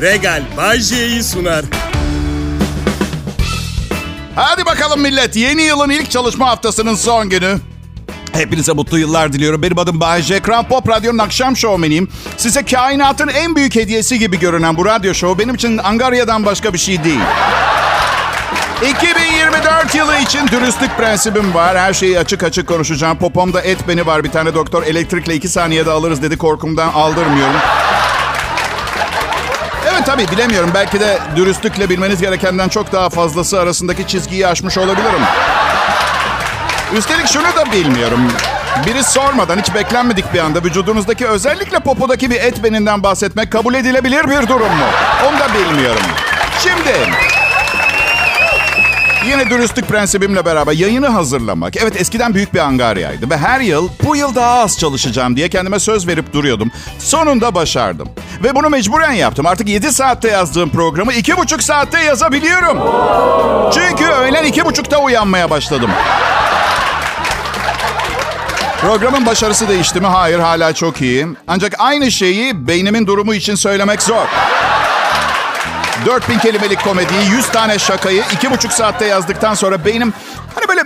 Regal Bajje'yi sunar. Hadi bakalım millet. Yeni yılın ilk çalışma haftasının son günü. Hepinize mutlu yıllar diliyorum. Benim adım Bayece. Kral Pop Radyo'nun akşam şovmeniyim. Size kainatın en büyük hediyesi gibi görünen bu radyo şovu benim için Angarya'dan başka bir şey değil. 2024 yılı için dürüstlük prensibim var. Her şeyi açık açık konuşacağım. Popomda et beni var. Bir tane doktor elektrikle iki saniyede alırız dedi. Korkumdan aldırmıyorum. Evet tabii bilemiyorum. Belki de dürüstlükle bilmeniz gerekenden çok daha fazlası arasındaki çizgiyi aşmış olabilirim. Üstelik şunu da bilmiyorum. Biri sormadan hiç beklenmedik bir anda vücudunuzdaki özellikle popodaki bir et beninden bahsetmek kabul edilebilir bir durum mu? Onu da bilmiyorum. Şimdi Yine dürüstlük prensibimle beraber yayını hazırlamak. Evet eskiden büyük bir angaryaydı ve her yıl bu yıl daha az çalışacağım diye kendime söz verip duruyordum. Sonunda başardım. Ve bunu mecburen yaptım. Artık 7 saatte yazdığım programı 2,5 saatte yazabiliyorum. Çünkü öğlen 2,5'ta uyanmaya başladım. Programın başarısı değişti mi? Hayır, hala çok iyi. Ancak aynı şeyi beynimin durumu için söylemek zor. 4000 kelimelik komediyi, 100 tane şakayı 2,5 saatte yazdıktan sonra beynim... Hani böyle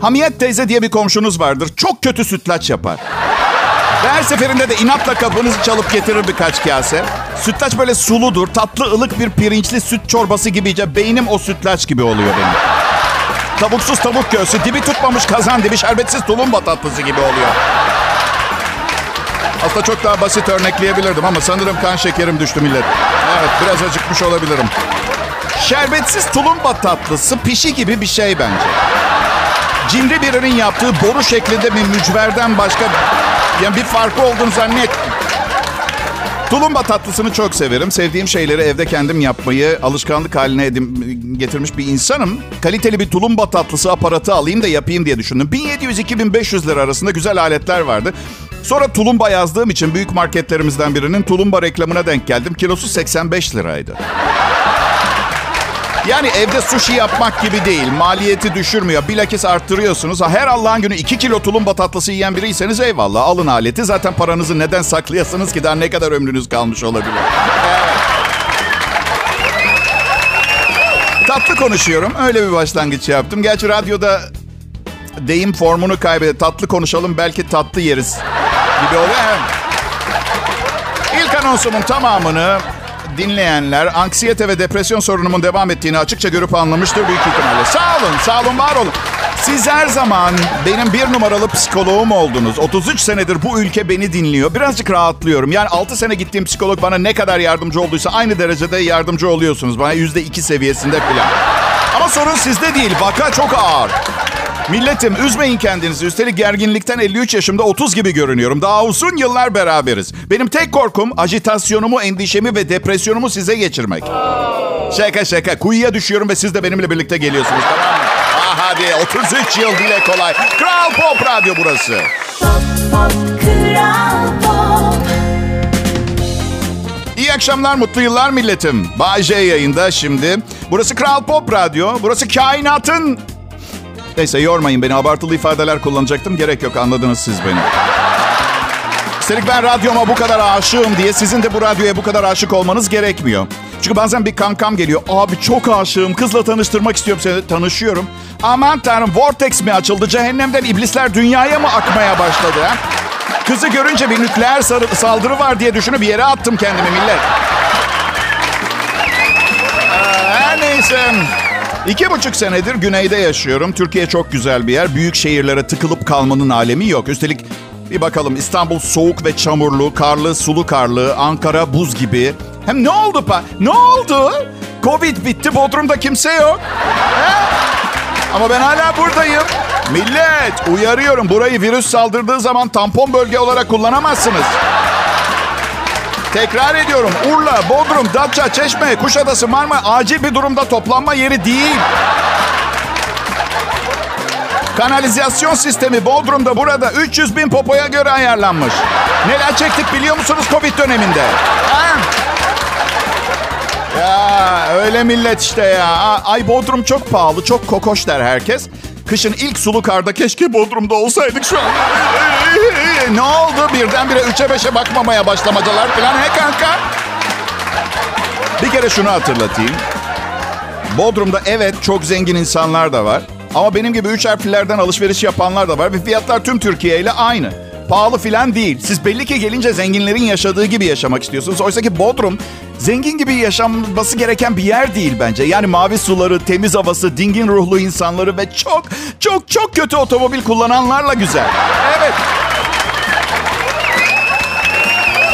Hamiyet teyze diye bir komşunuz vardır. Çok kötü sütlaç yapar. Ve her seferinde de inatla kapınızı çalıp getirir birkaç kase. Sütlaç böyle suludur, tatlı ılık bir pirinçli süt çorbası gibice beynim o sütlaç gibi oluyor benim. Tavuksuz tavuk göğsü, dibi tutmamış kazan dibi, şerbetsiz tulumba tatlısı gibi oluyor. Aslında çok daha basit örnekleyebilirdim ama sanırım kan şekerim düştü millet. Evet biraz acıkmış olabilirim. Şerbetsiz tulumba tatlısı pişi gibi bir şey bence. Cimri birinin yaptığı boru şeklinde bir mücverden başka yani bir farkı olduğunu zannet. Tulumba tatlısını çok severim. Sevdiğim şeyleri evde kendim yapmayı alışkanlık haline edim, getirmiş bir insanım. Kaliteli bir tulumba tatlısı aparatı alayım da yapayım diye düşündüm. 1700-2500 lira arasında güzel aletler vardı. Sonra tulumba yazdığım için büyük marketlerimizden birinin tulumba reklamına denk geldim. Kilosu 85 liraydı. Yani evde sushi yapmak gibi değil. Maliyeti düşürmüyor. Bilakis arttırıyorsunuz. Her Allah'ın günü 2 kilo tulumba tatlısı yiyen biriyseniz eyvallah. Alın aleti. Zaten paranızı neden saklayasınız ki daha ne kadar ömrünüz kalmış olabilir. Tatlı konuşuyorum. Öyle bir başlangıç yaptım. Gerçi radyoda deyim formunu kaybetti. Tatlı konuşalım belki tatlı yeriz gibi oluyor. İlk anonsumun tamamını dinleyenler anksiyete ve depresyon sorunumun devam ettiğini açıkça görüp anlamıştır büyük ihtimalle. Sağ olun, sağ olun, var olun. Siz her zaman benim bir numaralı psikoloğum oldunuz. 33 senedir bu ülke beni dinliyor. Birazcık rahatlıyorum. Yani 6 sene gittiğim psikolog bana ne kadar yardımcı olduysa aynı derecede yardımcı oluyorsunuz. Bana %2 seviyesinde falan. Ama sorun sizde değil. Vaka çok ağır. Milletim üzmeyin kendinizi. Üstelik gerginlikten 53 yaşımda 30 gibi görünüyorum. Daha uzun yıllar beraberiz. Benim tek korkum ajitasyonumu, endişemi ve depresyonumu size geçirmek. Şaka şaka. Kuyuya düşüyorum ve siz de benimle birlikte geliyorsunuz tamam mı? Ah hadi 33 yıl dile kolay. Kral Pop Radyo burası. Pop, pop, Kral Pop. İyi akşamlar, mutlu yıllar milletim. Bay J yayında şimdi. Burası Kral Pop Radyo. Burası kainatın Neyse yormayın beni. Abartılı ifadeler kullanacaktım. Gerek yok anladınız siz beni. Üstelik ben radyoma bu kadar aşığım diye sizin de bu radyoya bu kadar aşık olmanız gerekmiyor. Çünkü bazen bir kankam geliyor. Abi çok aşığım. Kızla tanıştırmak istiyorum seni. Tanışıyorum. Aman tanrım Vortex mi açıldı? Cehennemden iblisler dünyaya mı akmaya başladı? Ha? Kızı görünce bir nükleer saldırı var diye düşünüp bir yere attım kendimi millet. Ee, Her neyse. İki buçuk senedir güneyde yaşıyorum. Türkiye çok güzel bir yer. Büyük şehirlere tıkılıp kalmanın alemi yok. Üstelik bir bakalım İstanbul soğuk ve çamurlu, karlı, sulu karlı, Ankara buz gibi. Hem ne oldu pa? Ne oldu? Covid bitti, Bodrum'da kimse yok. Ama ben hala buradayım. Millet uyarıyorum burayı virüs saldırdığı zaman tampon bölge olarak kullanamazsınız. Tekrar ediyorum. Urla, Bodrum, Datça, Çeşme, Kuşadası, Marmara acil bir durumda toplanma yeri değil. Kanalizasyon sistemi Bodrum'da burada 300 bin popoya göre ayarlanmış. Neler çektik biliyor musunuz Covid döneminde? Ha? Ya öyle millet işte ya. Ay Bodrum çok pahalı, çok kokoş der herkes. Kışın ilk sulu karda keşke Bodrum'da olsaydık şu an. ne oldu? Birdenbire üçe beşe bakmamaya başlamacalar falan. He kanka? kere şunu hatırlatayım. Bodrum'da evet çok zengin insanlar da var. Ama benim gibi üç harflilerden alışveriş yapanlar da var. Ve fiyatlar tüm Türkiye ile aynı. Pahalı filan değil. Siz belli ki gelince zenginlerin yaşadığı gibi yaşamak istiyorsunuz. Oysa ki Bodrum zengin gibi yaşanması gereken bir yer değil bence. Yani mavi suları, temiz havası, dingin ruhlu insanları ve çok çok çok kötü otomobil kullananlarla güzel. Evet.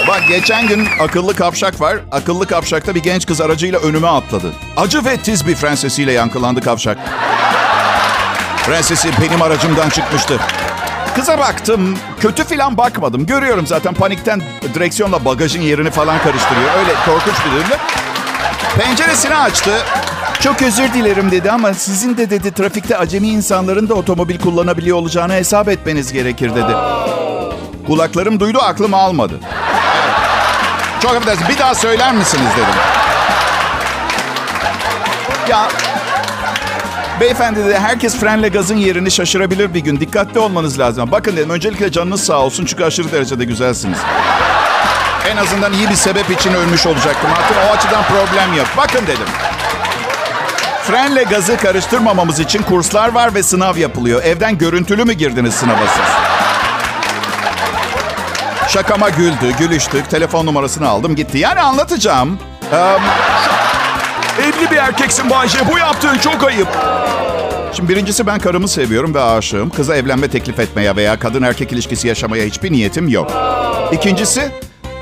Bak geçen gün akıllı kavşak var. Akıllı kavşakta bir genç kız aracıyla önüme atladı. Acı ve tiz bir frensesiyle yankılandı kavşak. Prensesi benim aracımdan çıkmıştı. Kıza baktım. Kötü filan bakmadım. Görüyorum zaten panikten direksiyonla bagajın yerini falan karıştırıyor. Öyle korkunç bir durumda. Penceresini açtı. Çok özür dilerim dedi ama sizin de dedi trafikte acemi insanların da otomobil kullanabiliyor olacağını hesap etmeniz gerekir dedi. Kulaklarım duydu aklım almadı. Çok affedersiniz bir daha söyler misiniz dedim. Ya Beyefendi de herkes frenle gazın yerini şaşırabilir bir gün. Dikkatli olmanız lazım. Bakın dedim öncelikle canınız sağ olsun çünkü aşırı derecede güzelsiniz. En azından iyi bir sebep için ölmüş olacaktım. Artık o açıdan problem yok. Bakın dedim. Frenle gazı karıştırmamamız için kurslar var ve sınav yapılıyor. Evden görüntülü mü girdiniz sınava siz? Şakama güldü, gülüştük. Telefon numarasını aldım gitti. Yani anlatacağım. Ee, Evli bir erkeksin Bayce. Bu yaptığın çok ayıp. Şimdi birincisi ben karımı seviyorum ve aşığım. Kıza evlenme teklif etmeye veya kadın erkek ilişkisi yaşamaya hiçbir niyetim yok. İkincisi,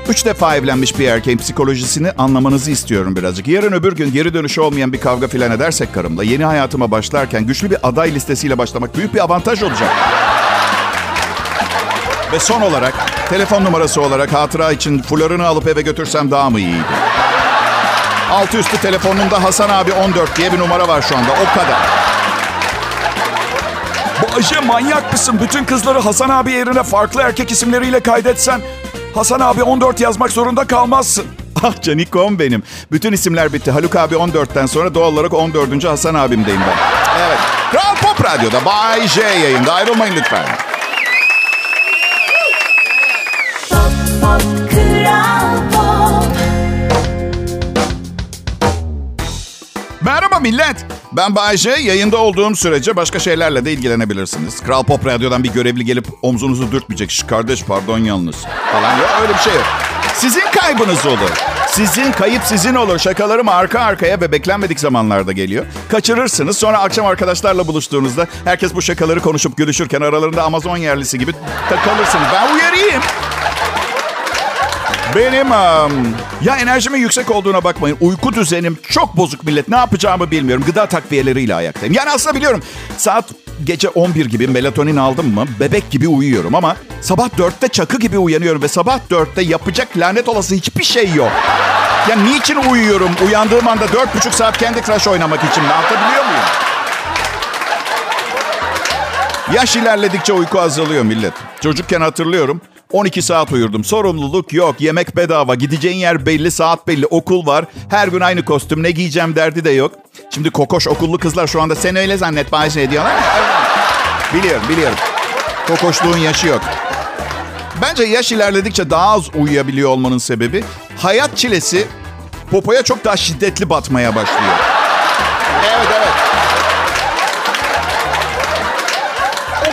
üç defa evlenmiş bir erkeğin psikolojisini anlamanızı istiyorum birazcık. Yarın öbür gün geri dönüşü olmayan bir kavga filan edersek karımla yeni hayatıma başlarken güçlü bir aday listesiyle başlamak büyük bir avantaj olacak. Ve son olarak telefon numarası olarak hatıra için florunu alıp eve götürsem daha mı iyiydi? Altı üstü telefonumda Hasan abi 14 diye bir numara var şu anda. O kadar. Bayce manyak mısın? Bütün kızları Hasan abi yerine farklı erkek isimleriyle kaydetsen Hasan abi 14 yazmak zorunda kalmazsın. Ah canikom benim. Bütün isimler bitti. Haluk abi 14'ten sonra doğal olarak 14. Hasan abimdeyim ben. Evet. Kral Pop Radyo'da Bay J yayında. Ayrılmayın lütfen. Merhaba millet. Ben Bayce. Yayında olduğum sürece başka şeylerle de ilgilenebilirsiniz. Kral Pop Radyo'dan bir görevli gelip omzunuzu dürtmeyecek. Şş, kardeş pardon yalnız. Falan yok öyle bir şey yok. Sizin kaybınız olur. Sizin kayıp sizin olur. Şakalarım arka arkaya ve beklenmedik zamanlarda geliyor. Kaçırırsınız. Sonra akşam arkadaşlarla buluştuğunuzda herkes bu şakaları konuşup gülüşürken aralarında Amazon yerlisi gibi takılırsınız. Ben uyarayım. Benim um, ya enerjimin yüksek olduğuna bakmayın. Uyku düzenim çok bozuk millet. Ne yapacağımı bilmiyorum. Gıda takviyeleriyle ayaktayım. Yani aslında biliyorum. Saat gece 11 gibi melatonin aldım mı bebek gibi uyuyorum ama sabah 4'te çakı gibi uyanıyorum ve sabah 4'te yapacak lanet olası hiçbir şey yok. Ya niçin uyuyorum? Uyandığım anda 4,5 saat Candy Crush oynamak için mi? Anlatabiliyor muyum? Yaş ilerledikçe uyku azalıyor millet. Çocukken hatırlıyorum. 12 saat uyurdum. Sorumluluk yok. Yemek bedava. Gideceğin yer belli. Saat belli. Okul var. Her gün aynı kostüm. Ne giyeceğim derdi de yok. Şimdi kokoş okullu kızlar şu anda sen öyle zannet Bayce ediyorlar. biliyorum biliyorum. Kokoşluğun yaşı yok. Bence yaş ilerledikçe daha az uyuyabiliyor olmanın sebebi hayat çilesi popoya çok daha şiddetli batmaya başlıyor.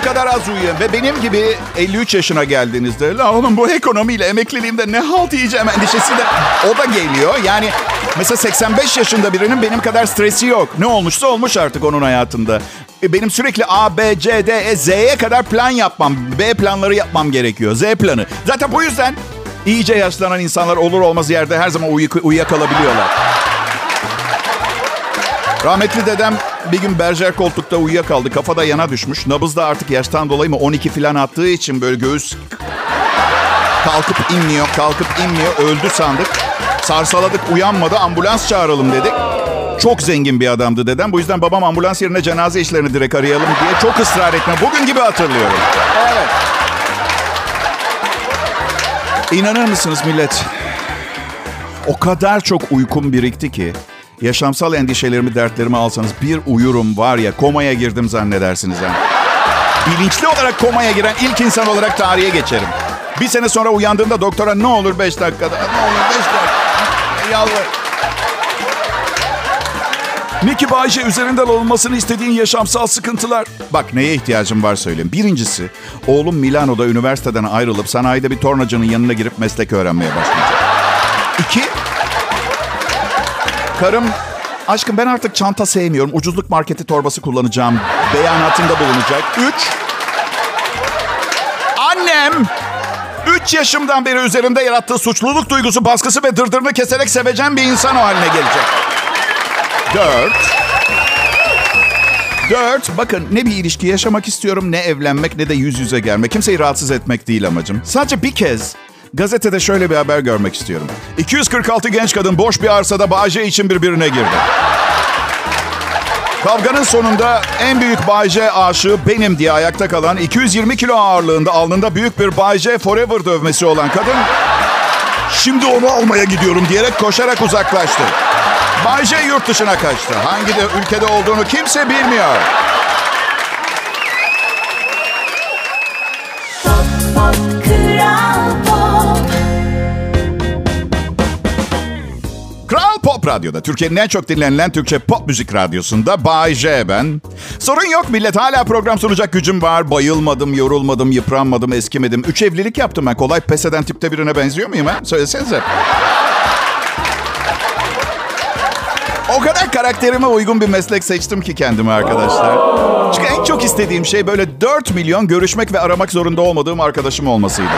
O kadar az uyuyorum ve benim gibi 53 yaşına geldiğinizde la oğlum bu ekonomiyle emekliliğimde ne halt yiyeceğim endişesi de o da geliyor. Yani mesela 85 yaşında birinin benim kadar stresi yok. Ne olmuşsa olmuş artık onun hayatında. E, Benim sürekli A, B, C, D, E, Z'ye kadar plan yapmam. B planları yapmam gerekiyor. Z planı. Zaten bu yüzden iyice yaşlanan insanlar olur olmaz yerde her zaman uyu- uyuyakalabiliyorlar. Rahmetli dedem bir gün berjer koltukta uyuyakaldı. Kafada yana düşmüş. Nabız da artık yaştan dolayı mı 12 falan attığı için böyle göğüs kalkıp inmiyor, kalkıp inmiyor. Öldü sandık. Sarsaladık, uyanmadı. Ambulans çağıralım dedik. Çok zengin bir adamdı dedem. Bu yüzden babam ambulans yerine cenaze işlerini direkt arayalım diye çok ısrar etme. Bugün gibi hatırlıyorum. Evet. İnanır mısınız millet? O kadar çok uykum birikti ki yaşamsal endişelerimi, dertlerimi alsanız bir uyurum var ya komaya girdim zannedersiniz yani. Bilinçli olarak komaya giren ilk insan olarak tarihe geçerim. Bir sene sonra uyandığımda doktora ne olur beş dakikada, ne olur beş dakika. Yalvar. Nicky Bayce üzerinden alınmasını istediğin yaşamsal sıkıntılar. Bak neye ihtiyacım var söyleyeyim. Birincisi, oğlum Milano'da üniversiteden ayrılıp sanayide bir tornacının yanına girip meslek öğrenmeye başlayacak. İki, karım, aşkım ben artık çanta sevmiyorum. Ucuzluk marketi torbası kullanacağım. Beyanatında bulunacak. Üç, annem 3 yaşımdan beri üzerinde yarattığı suçluluk duygusu, baskısı ve dırdırını keserek seveceğim bir insan o haline gelecek. Dört. Dört. Bakın ne bir ilişki yaşamak istiyorum, ne evlenmek ne de yüz yüze gelmek. Kimseyi rahatsız etmek değil amacım. Sadece bir kez gazetede şöyle bir haber görmek istiyorum. 246 genç kadın boş bir arsada Bağcay için birbirine girdi. Kavganın sonunda en büyük Bayce aşığı benim diye ayakta kalan 220 kilo ağırlığında alnında büyük bir Bayce Forever dövmesi olan kadın şimdi onu almaya gidiyorum diyerek koşarak uzaklaştı. Bayce yurt dışına kaçtı. Hangi de ülkede olduğunu kimse bilmiyor. Pop Radyo'da, Türkiye'nin en çok dinlenilen Türkçe pop müzik radyosunda Bay J ben. Sorun yok millet, hala program sunacak gücüm var. Bayılmadım, yorulmadım, yıpranmadım, eskimedim. Üç evlilik yaptım ben. Kolay pes eden tipte birine benziyor muyum ha? Söylesenize. O kadar karakterime uygun bir meslek seçtim ki kendime arkadaşlar. Çünkü en çok istediğim şey böyle 4 milyon görüşmek ve aramak zorunda olmadığım arkadaşım olmasıydı.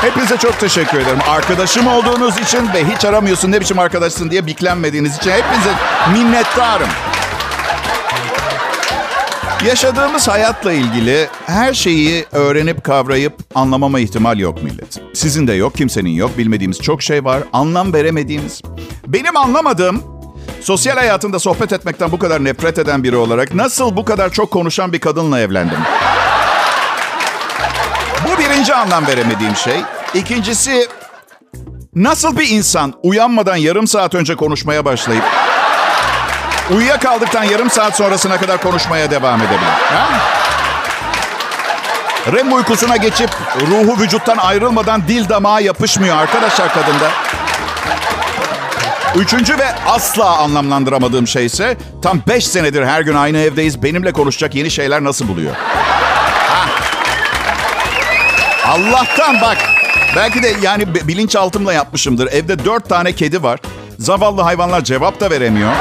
Hepinize çok teşekkür ederim. Arkadaşım olduğunuz için ve hiç aramıyorsun ne biçim arkadaşsın diye biklenmediğiniz için hepinize minnettarım. Yaşadığımız hayatla ilgili her şeyi öğrenip kavrayıp anlamama ihtimal yok millet. Sizin de yok, kimsenin yok. Bilmediğimiz çok şey var. Anlam veremediğimiz. Benim anlamadığım sosyal hayatında sohbet etmekten bu kadar nefret eden biri olarak nasıl bu kadar çok konuşan bir kadınla evlendim? Birinci anlam veremediğim şey. İkincisi nasıl bir insan uyanmadan yarım saat önce konuşmaya başlayıp uyuyakaldıktan yarım saat sonrasına kadar konuşmaya devam edebilir? Ha? REM uykusuna geçip ruhu vücuttan ayrılmadan dil damağa yapışmıyor arkadaşlar kadında. Üçüncü ve asla anlamlandıramadığım şey ise tam beş senedir her gün aynı evdeyiz. Benimle konuşacak yeni şeyler nasıl buluyor? Allah'tan bak. Belki de yani bi- bilinçaltımla yapmışımdır. Evde dört tane kedi var. Zavallı hayvanlar cevap da veremiyor.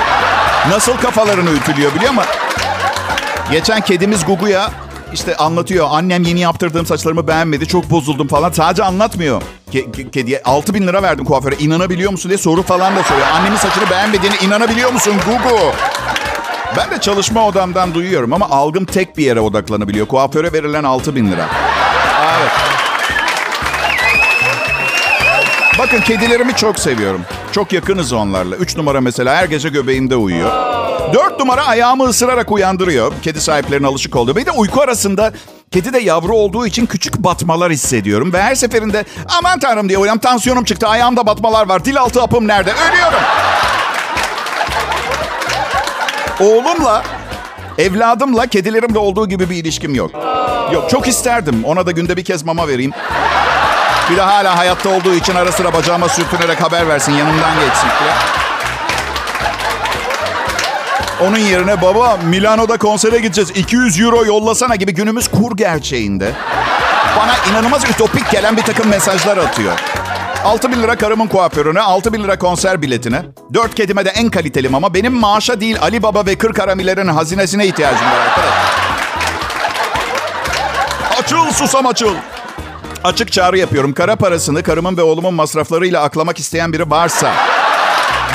Nasıl kafalarını ütülüyor biliyor musun? Geçen kedimiz Gugu'ya işte anlatıyor. Annem yeni yaptırdığım saçlarımı beğenmedi. Çok bozuldum falan. Sadece anlatmıyor. Ke- ke- kediye 6 bin lira verdim kuaföre. İnanabiliyor musun diye soru falan da soruyor. Annemin saçını beğenmediğine inanabiliyor musun Gugu? Ben de çalışma odamdan duyuyorum ama algım tek bir yere odaklanabiliyor. Kuaföre verilen 6 bin lira. Evet. Bakın kedilerimi çok seviyorum. Çok yakınız onlarla. Üç numara mesela her gece göbeğimde uyuyor. Dört numara ayağımı ısırarak uyandırıyor. Kedi sahiplerine alışık oldu. Bir de uyku arasında kedi de yavru olduğu için küçük batmalar hissediyorum. Ve her seferinde aman tanrım diye uyanıyorum. Tansiyonum çıktı. Ayağımda batmalar var. Dil altı apım nerede? Ölüyorum. Oğlumla, evladımla, kedilerimle olduğu gibi bir ilişkim yok. Yok çok isterdim. Ona da günde bir kez mama vereyim. Bir de hala hayatta olduğu için ara sıra bacağıma sürtünerek haber versin. Yanımdan geçsin falan. Onun yerine baba Milano'da konsere gideceğiz. 200 euro yollasana gibi günümüz kur gerçeğinde. Bana inanılmaz ütopik gelen bir takım mesajlar atıyor. 6 bin lira karımın kuaförüne, 6 bin lira konser biletine. 4 kedime de en kalitelim ama benim maaşa değil Ali Baba ve 40 haramilerin hazinesine ihtiyacım var. Açıl susam açıl. Açık çağrı yapıyorum. Kara parasını karımın ve oğlumun masraflarıyla aklamak isteyen biri varsa...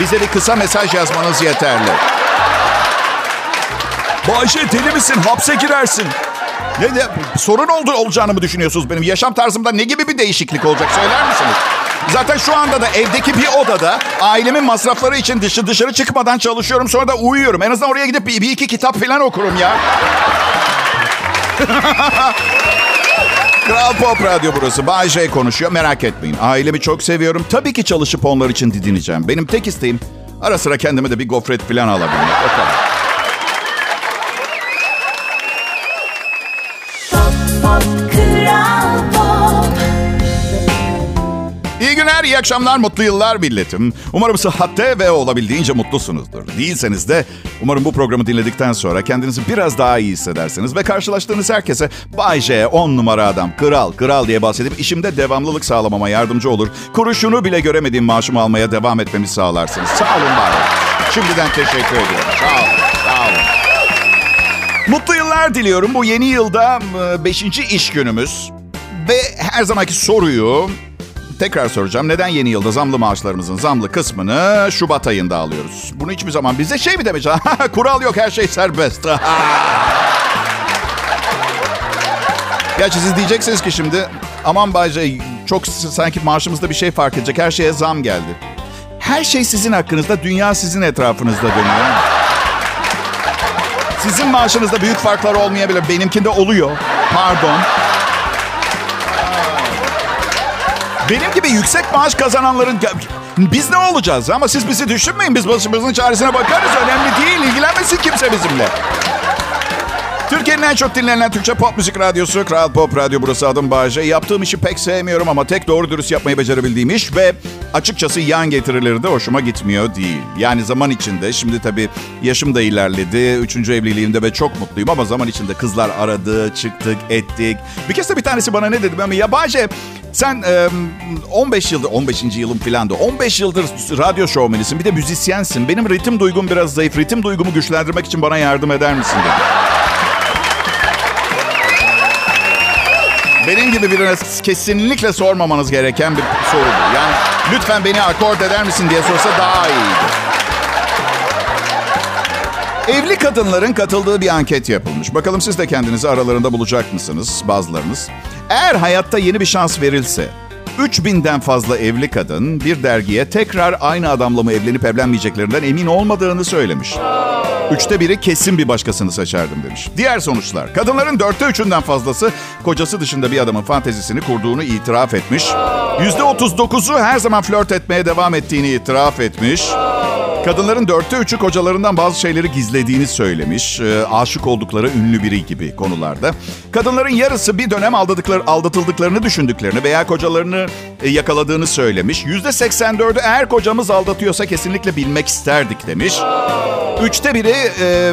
...bize bir kısa mesaj yazmanız yeterli. Bayce deli misin? Hapse girersin. Ne de sorun oldu olacağını mı düşünüyorsunuz benim? Yaşam tarzımda ne gibi bir değişiklik olacak söyler misiniz? Zaten şu anda da evdeki bir odada ailemin masrafları için dışı dışarı çıkmadan çalışıyorum. Sonra da uyuyorum. En azından oraya gidip bir, bir iki kitap falan okurum ya. Kral Pop Radyo burası. Bay J konuşuyor. Merak etmeyin. Ailemi çok seviyorum. Tabii ki çalışıp onlar için didineceğim. Benim tek isteğim ara sıra kendime de bir gofret falan alabilmek. O kadar. İyi akşamlar, mutlu yıllar milletim. Umarım sıhhatte ve olabildiğince mutlusunuzdur. Değilseniz de umarım bu programı dinledikten sonra kendinizi biraz daha iyi hissedersiniz. Ve karşılaştığınız herkese Bay J, 10 numara adam, kral, kral diye bahsedip işimde devamlılık sağlamama yardımcı olur. Kuruşunu bile göremediğim maaşımı almaya devam etmemi sağlarsınız. Sağ olun olun. Şimdiden teşekkür ediyorum. Sağ olun, sağ olun. Mutlu yıllar diliyorum. Bu yeni yılda 5. iş günümüz. Ve her zamanki soruyu tekrar soracağım. Neden yeni yılda zamlı maaşlarımızın zamlı kısmını Şubat ayında alıyoruz? Bunu hiçbir zaman bize şey mi demiş? Kural yok her şey serbest. Gerçi siz diyeceksiniz ki şimdi aman Bayce çok sanki maaşımızda bir şey fark edecek. Her şeye zam geldi. Her şey sizin hakkınızda, dünya sizin etrafınızda dönüyor. Sizin maaşınızda büyük farklar olmayabilir. Benimkinde oluyor. Pardon. Benim gibi yüksek maaş kazananların... Biz ne olacağız? Ama siz bizi düşünmeyin. Biz başımızın çaresine bakarız. Önemli değil. İlgilenmesin kimse bizimle. Türkiye'nin en çok dinlenen Türkçe pop müzik radyosu Kral Pop Radyo burası adım Bağcay. Yaptığım işi pek sevmiyorum ama tek doğru dürüst yapmayı becerebildiğim iş ve açıkçası yan getirileri de hoşuma gitmiyor değil. Yani zaman içinde şimdi tabii yaşım da ilerledi. Üçüncü evliliğimde ve çok mutluyum ama zaman içinde kızlar aradı, çıktık, ettik. Bir kez de bir tanesi bana ne dedi? ama ya Bağcay sen e, 15 yıldır, 15. yılım falan da 15 yıldır radyo şovmenisin bir de müzisyensin. Benim ritim duygum biraz zayıf. Ritim duygumu güçlendirmek için bana yardım eder misin dedi. Benim gibi birine kesinlikle sormamanız gereken bir soru bu. Yani lütfen beni akord eder misin diye sorsa daha iyiydi. Evli kadınların katıldığı bir anket yapılmış. Bakalım siz de kendinizi aralarında bulacak mısınız bazılarınız? Eğer hayatta yeni bir şans verilse 3000'den fazla evli kadın bir dergiye tekrar aynı adamla mı evlenip evlenmeyeceklerinden emin olmadığını söylemiş. Üçte biri kesin bir başkasını seçerdim demiş. Diğer sonuçlar. Kadınların dörtte üçünden fazlası kocası dışında bir adamın fantezisini kurduğunu itiraf etmiş. Yüzde otuz dokuzu her zaman flört etmeye devam ettiğini itiraf etmiş. Kadınların dörtte üçü kocalarından bazı şeyleri gizlediğini söylemiş. E, aşık oldukları ünlü biri gibi konularda. Kadınların yarısı bir dönem aldadıkları, aldatıldıklarını düşündüklerini veya kocalarını e, yakaladığını söylemiş. Yüzde 84'ü eğer kocamız aldatıyorsa kesinlikle bilmek isterdik demiş. Üçte biri e,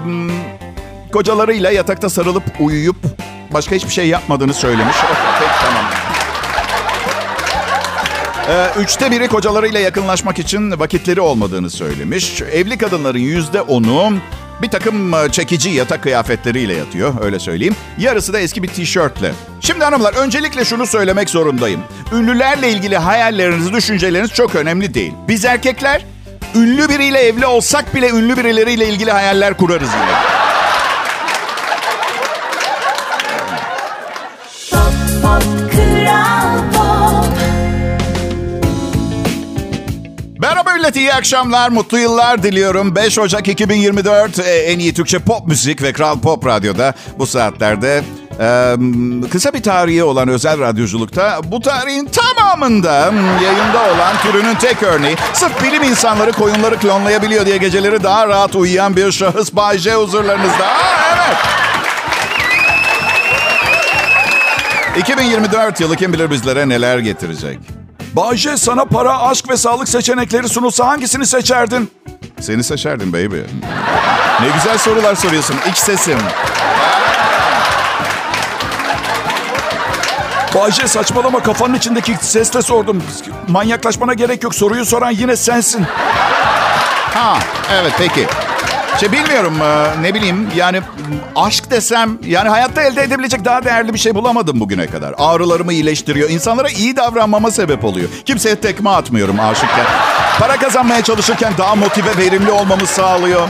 kocalarıyla yatakta sarılıp uyuyup başka hiçbir şey yapmadığını söylemiş. Peki tamam. Ee, üçte biri kocalarıyla yakınlaşmak için vakitleri olmadığını söylemiş. Evli kadınların yüzde onu bir takım e, çekici yatak kıyafetleriyle yatıyor öyle söyleyeyim. Yarısı da eski bir tişörtle. Şimdi hanımlar öncelikle şunu söylemek zorundayım. Ünlülerle ilgili hayalleriniz, düşünceleriniz çok önemli değil. Biz erkekler ünlü biriyle evli olsak bile ünlü birileriyle ilgili hayaller kurarız yine. Millet, iyi akşamlar, mutlu yıllar diliyorum. 5 Ocak 2024 e, en iyi Türkçe pop müzik ve Kral Pop Radyo'da bu saatlerde kısa bir tarihi olan özel radyoculukta bu tarihin tamamında mm, yayında olan türünün tek örneği sırf bilim insanları koyunları klonlayabiliyor diye geceleri daha rahat uyuyan bir şahıs Bay J huzurlarınızda. Aa, evet. 2024 yılı kim bilir bizlere neler getirecek. Bayce sana para, aşk ve sağlık seçenekleri sunulsa hangisini seçerdin? Seni seçerdim baby. Ne güzel sorular soruyorsun. İç sesim. Bayce saçmalama kafanın içindeki sesle sordum. Manyaklaşmana gerek yok. Soruyu soran yine sensin. Ha, evet peki. Şey bilmiyorum e, ne bileyim yani aşk desem yani hayatta elde edebilecek daha değerli bir şey bulamadım bugüne kadar. Ağrılarımı iyileştiriyor. insanlara iyi davranmama sebep oluyor. Kimseye tekme atmıyorum aşıkken. Para kazanmaya çalışırken daha motive verimli olmamı sağlıyor.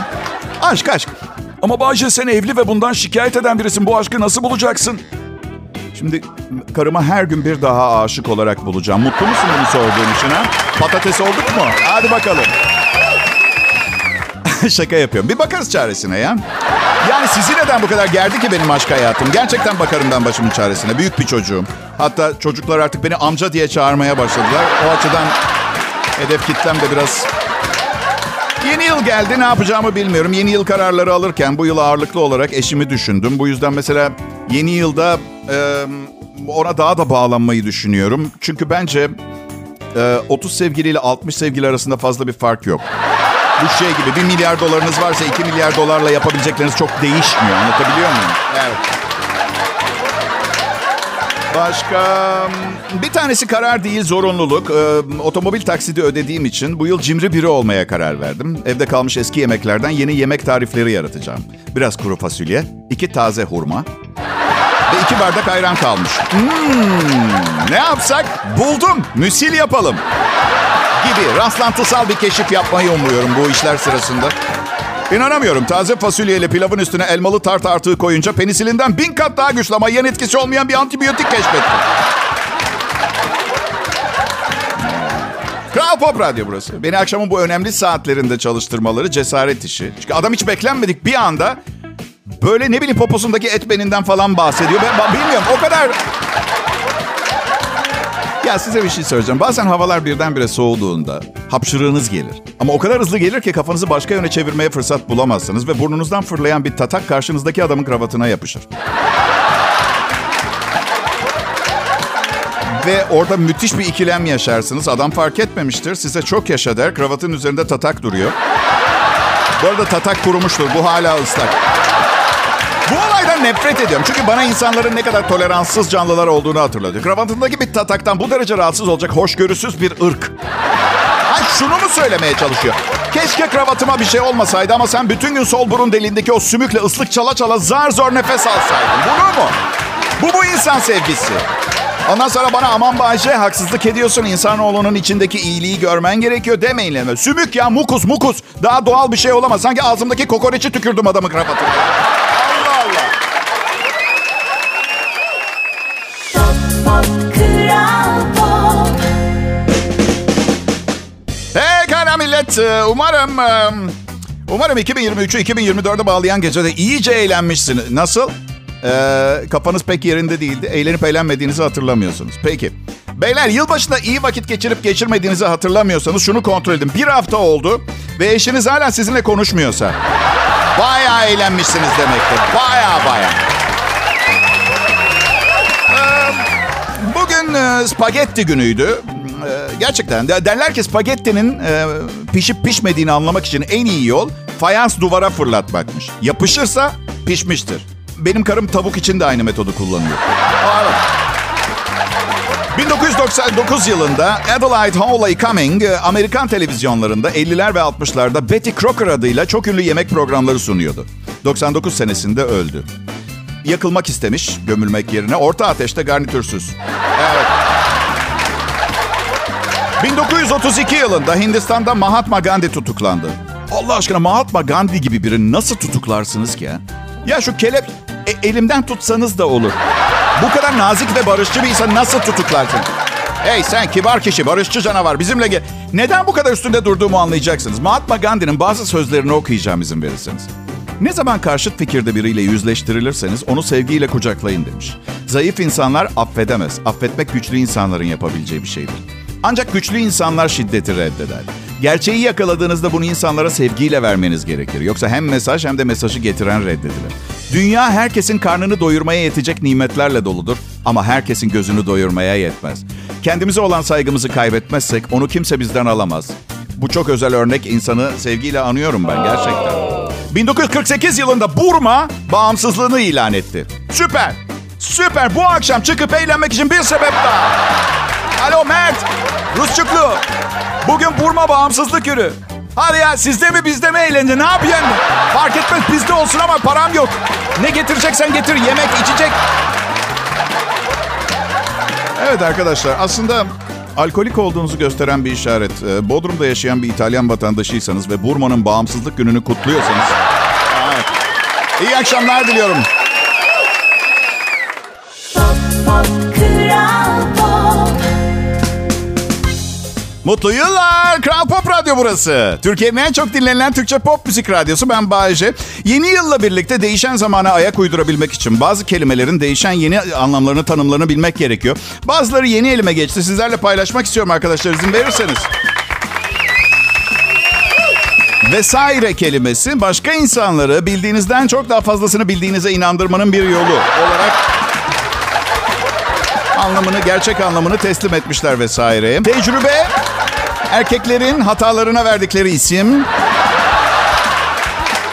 Aşk aşk. Ama Bayce sen evli ve bundan şikayet eden birisin. Bu aşkı nasıl bulacaksın? Şimdi karıma her gün bir daha aşık olarak bulacağım. Mutlu musun bunu sorduğun için ha? Patates olduk mu? Hadi bakalım. Şaka yapıyorum. Bir bakarız çaresine ya. Yani sizi neden bu kadar gerdi ki benim aşk hayatım? Gerçekten bakarım ben başımın çaresine. Büyük bir çocuğum. Hatta çocuklar artık beni amca diye çağırmaya başladılar. O açıdan hedef kitlem de biraz... Yeni yıl geldi ne yapacağımı bilmiyorum. Yeni yıl kararları alırken bu yıl ağırlıklı olarak eşimi düşündüm. Bu yüzden mesela yeni yılda e, ona daha da bağlanmayı düşünüyorum. Çünkü bence e, 30 sevgiliyle 60 sevgili arasında fazla bir fark yok. Bu şey gibi 1 milyar dolarınız varsa 2 milyar dolarla yapabilecekleriniz çok değişmiyor. Anlatabiliyor muyum? Evet. Başka bir tanesi karar değil zorunluluk. Ee, otomobil taksidi ödediğim için bu yıl cimri biri olmaya karar verdim. Evde kalmış eski yemeklerden yeni yemek tarifleri yaratacağım. Biraz kuru fasulye, iki taze hurma ve iki bardak ayran kalmış. Hmm, ne yapsak? Buldum. Müsil yapalım. Gibi rastlantısal bir keşif yapmayı umuyorum bu işler sırasında. İnanamıyorum. Taze fasulyeyle pilavın üstüne elmalı tart artığı koyunca penisilinden bin kat daha güçlü ama yan etkisi olmayan bir antibiyotik keşfettim. Kral Pop Radyo burası. Beni akşamın bu önemli saatlerinde çalıştırmaları cesaret işi. Çünkü adam hiç beklenmedik bir anda böyle ne bileyim poposundaki et beninden falan bahsediyor. Ben, ben bilmiyorum o kadar... Ya size bir şey söyleyeceğim. Bazen havalar birdenbire soğuduğunda hapşırığınız gelir. Ama o kadar hızlı gelir ki kafanızı başka yöne çevirmeye fırsat bulamazsınız ve burnunuzdan fırlayan bir tatak karşınızdaki adamın kravatına yapışır. Ve orada müthiş bir ikilem yaşarsınız. Adam fark etmemiştir. Size çok yaşa der. Kravatın üzerinde tatak duruyor. Bu arada tatak kurumuştur. Bu hala ıslak. Bu olaydan nefret ediyorum. Çünkü bana insanların ne kadar toleranssız canlılar olduğunu hatırlatıyor. Kravatındaki bir tataktan bu derece rahatsız olacak hoşgörüsüz bir ırk. Ay şunu mu söylemeye çalışıyor? Keşke kravatıma bir şey olmasaydı ama sen bütün gün sol burun deliğindeki o sümükle ıslık çala çala zar zor nefes alsaydın. Bunu mu? Bu bu insan sevgisi. Ondan sonra bana aman Bayce haksızlık ediyorsun. İnsanoğlunun içindeki iyiliği görmen gerekiyor demeyin. Sümük ya mukus mukus. Daha doğal bir şey olamaz. Sanki ağzımdaki kokoreçi tükürdüm adamın kravatına. Millet. Ee, Umarım... e, Umarım 2023'ü 2024'e bağlayan gecede iyice eğlenmişsiniz. Nasıl? Ee, kafanız pek yerinde değildi. Eğlenip eğlenmediğinizi hatırlamıyorsunuz. Peki. Beyler yılbaşında iyi vakit geçirip geçirmediğinizi hatırlamıyorsanız şunu kontrol edin. Bir hafta oldu ve eşiniz hala sizinle konuşmuyorsa bayağı eğlenmişsiniz demektir. Bayağı bayağı. Ee, Bugün e, spagetti günüydü. E, gerçekten de derler ki spagettinin e, pişip pişmediğini anlamak için en iyi yol fayans duvara fırlatmakmış. Yapışırsa pişmiştir. Benim karım tavuk için de aynı metodu kullanıyor. Aa, evet. 1999 yılında Adelaide Hawley Cumming e, Amerikan televizyonlarında 50'ler ve 60'larda Betty Crocker adıyla çok ünlü yemek programları sunuyordu. 99 senesinde öldü. Yakılmak istemiş gömülmek yerine orta ateşte garnitürsüz. Evet. 1932 yılında Hindistan'da Mahatma Gandhi tutuklandı. Allah aşkına Mahatma Gandhi gibi birini nasıl tutuklarsınız ki? ya? Şu kelep e, elimden tutsanız da olur. Bu kadar nazik ve barışçı bir insan nasıl tutuklarsın? Hey sen kibar kişi, barışçı canavar bizimle gel. Neden bu kadar üstünde durduğumu anlayacaksınız. Mahatma Gandhi'nin bazı sözlerini okuyacağım izin verirseniz. Ne zaman karşıt fikirde biriyle yüzleştirilirseniz onu sevgiyle kucaklayın demiş. Zayıf insanlar affedemez. Affetmek güçlü insanların yapabileceği bir şeydir. Ancak güçlü insanlar şiddeti reddeder. Gerçeği yakaladığınızda bunu insanlara sevgiyle vermeniz gerekir. Yoksa hem mesaj hem de mesajı getiren reddedilir. Dünya herkesin karnını doyurmaya yetecek nimetlerle doludur ama herkesin gözünü doyurmaya yetmez. Kendimize olan saygımızı kaybetmezsek onu kimse bizden alamaz. Bu çok özel örnek insanı sevgiyle anıyorum ben gerçekten. 1948 yılında Burma bağımsızlığını ilan etti. Süper. Süper. Bu akşam çıkıp eğlenmek için bir sebep daha. Alo Mert. Rusçuklu. Bugün Burma bağımsızlık günü. Hadi ya sizde mi bizde mi eğlence ne yapıyorsun? Fark etmez bizde olsun ama param yok. Ne getireceksen getir yemek içecek. Evet arkadaşlar aslında alkolik olduğunuzu gösteren bir işaret. Ee, Bodrum'da yaşayan bir İtalyan vatandaşıysanız ve Burma'nın bağımsızlık gününü kutluyorsanız... Evet. İyi akşamlar diliyorum. Mutlu yıllar. Kral Pop Radyo burası. Türkiye'nin en çok dinlenilen Türkçe pop müzik radyosu. Ben Bayece. Yeni yılla birlikte değişen zamana ayak uydurabilmek için bazı kelimelerin değişen yeni anlamlarını, tanımlarını bilmek gerekiyor. Bazıları yeni elime geçti. Sizlerle paylaşmak istiyorum arkadaşlar izin verirseniz. Vesaire kelimesi başka insanları bildiğinizden çok daha fazlasını bildiğinize inandırmanın bir yolu olarak anlamını, gerçek anlamını teslim etmişler vesaire. Tecrübe, erkeklerin hatalarına verdikleri isim.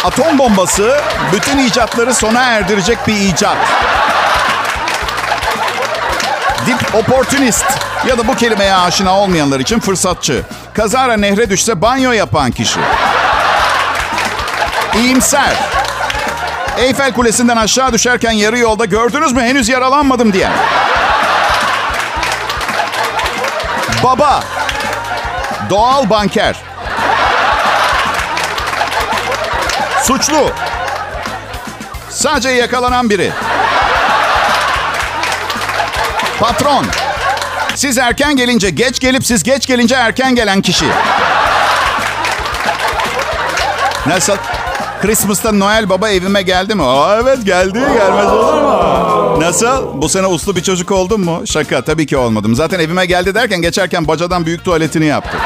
Atom bombası, bütün icatları sona erdirecek bir icat. Dip opportunist ya da bu kelimeye aşina olmayanlar için fırsatçı. Kazara nehre düşse banyo yapan kişi. İyimser. Eyfel Kulesi'nden aşağı düşerken yarı yolda gördünüz mü henüz yaralanmadım diye. Baba. Doğal banker. Suçlu. Sadece yakalanan biri. Patron. Siz erken gelince geç gelip siz geç gelince erken gelen kişi. Nasıl? Christmas'ta Noel Baba evime geldi mi? Aa, evet geldi. Gelmez olur mu? Nasıl? Bu sene uslu bir çocuk oldun mu? Şaka. Tabii ki olmadım. Zaten evime geldi derken geçerken bacadan büyük tuvaletini yaptı.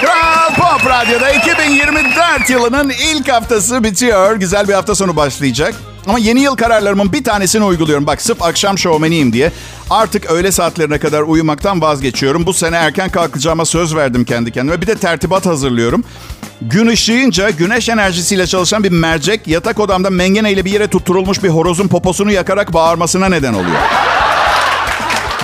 Kral Pop Radyo'da 2024 yılının ilk haftası bitiyor. Güzel bir hafta sonu başlayacak. Ama yeni yıl kararlarımın bir tanesini uyguluyorum. Bak sırf akşam şovmeniyim diye. Artık öğle saatlerine kadar uyumaktan vazgeçiyorum. Bu sene erken kalkacağıma söz verdim kendi kendime. Bir de tertibat hazırlıyorum. Gün ışığınca güneş enerjisiyle çalışan bir mercek yatak odamda mengeneyle bir yere tutturulmuş bir horozun poposunu yakarak bağırmasına neden oluyor.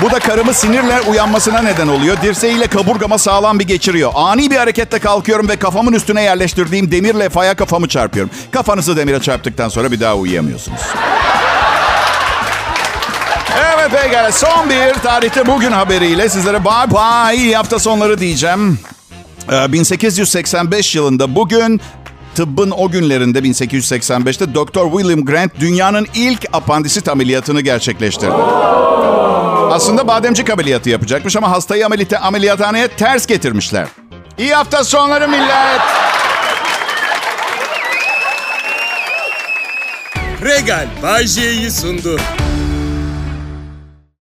Bu da karımı sinirle uyanmasına neden oluyor. Dirseğiyle kaburgama sağlam bir geçiriyor. Ani bir hareketle kalkıyorum ve kafamın üstüne yerleştirdiğim demir levhaya kafamı çarpıyorum. Kafanızı demire çarptıktan sonra bir daha uyuyamıyorsunuz. Evet pekala son bir tarihte bugün haberiyle sizlere bye bye iyi hafta sonları diyeceğim. Ee, 1885 yılında bugün tıbbın o günlerinde 1885'te Dr. William Grant dünyanın ilk apandisit ameliyatını gerçekleştirdi. Aslında bademcik ameliyatı yapacakmış ama hastayı ameliyata, ameliyathaneye ters getirmişler. İyi hafta sonları millet. Regal Bay J'yi sundu.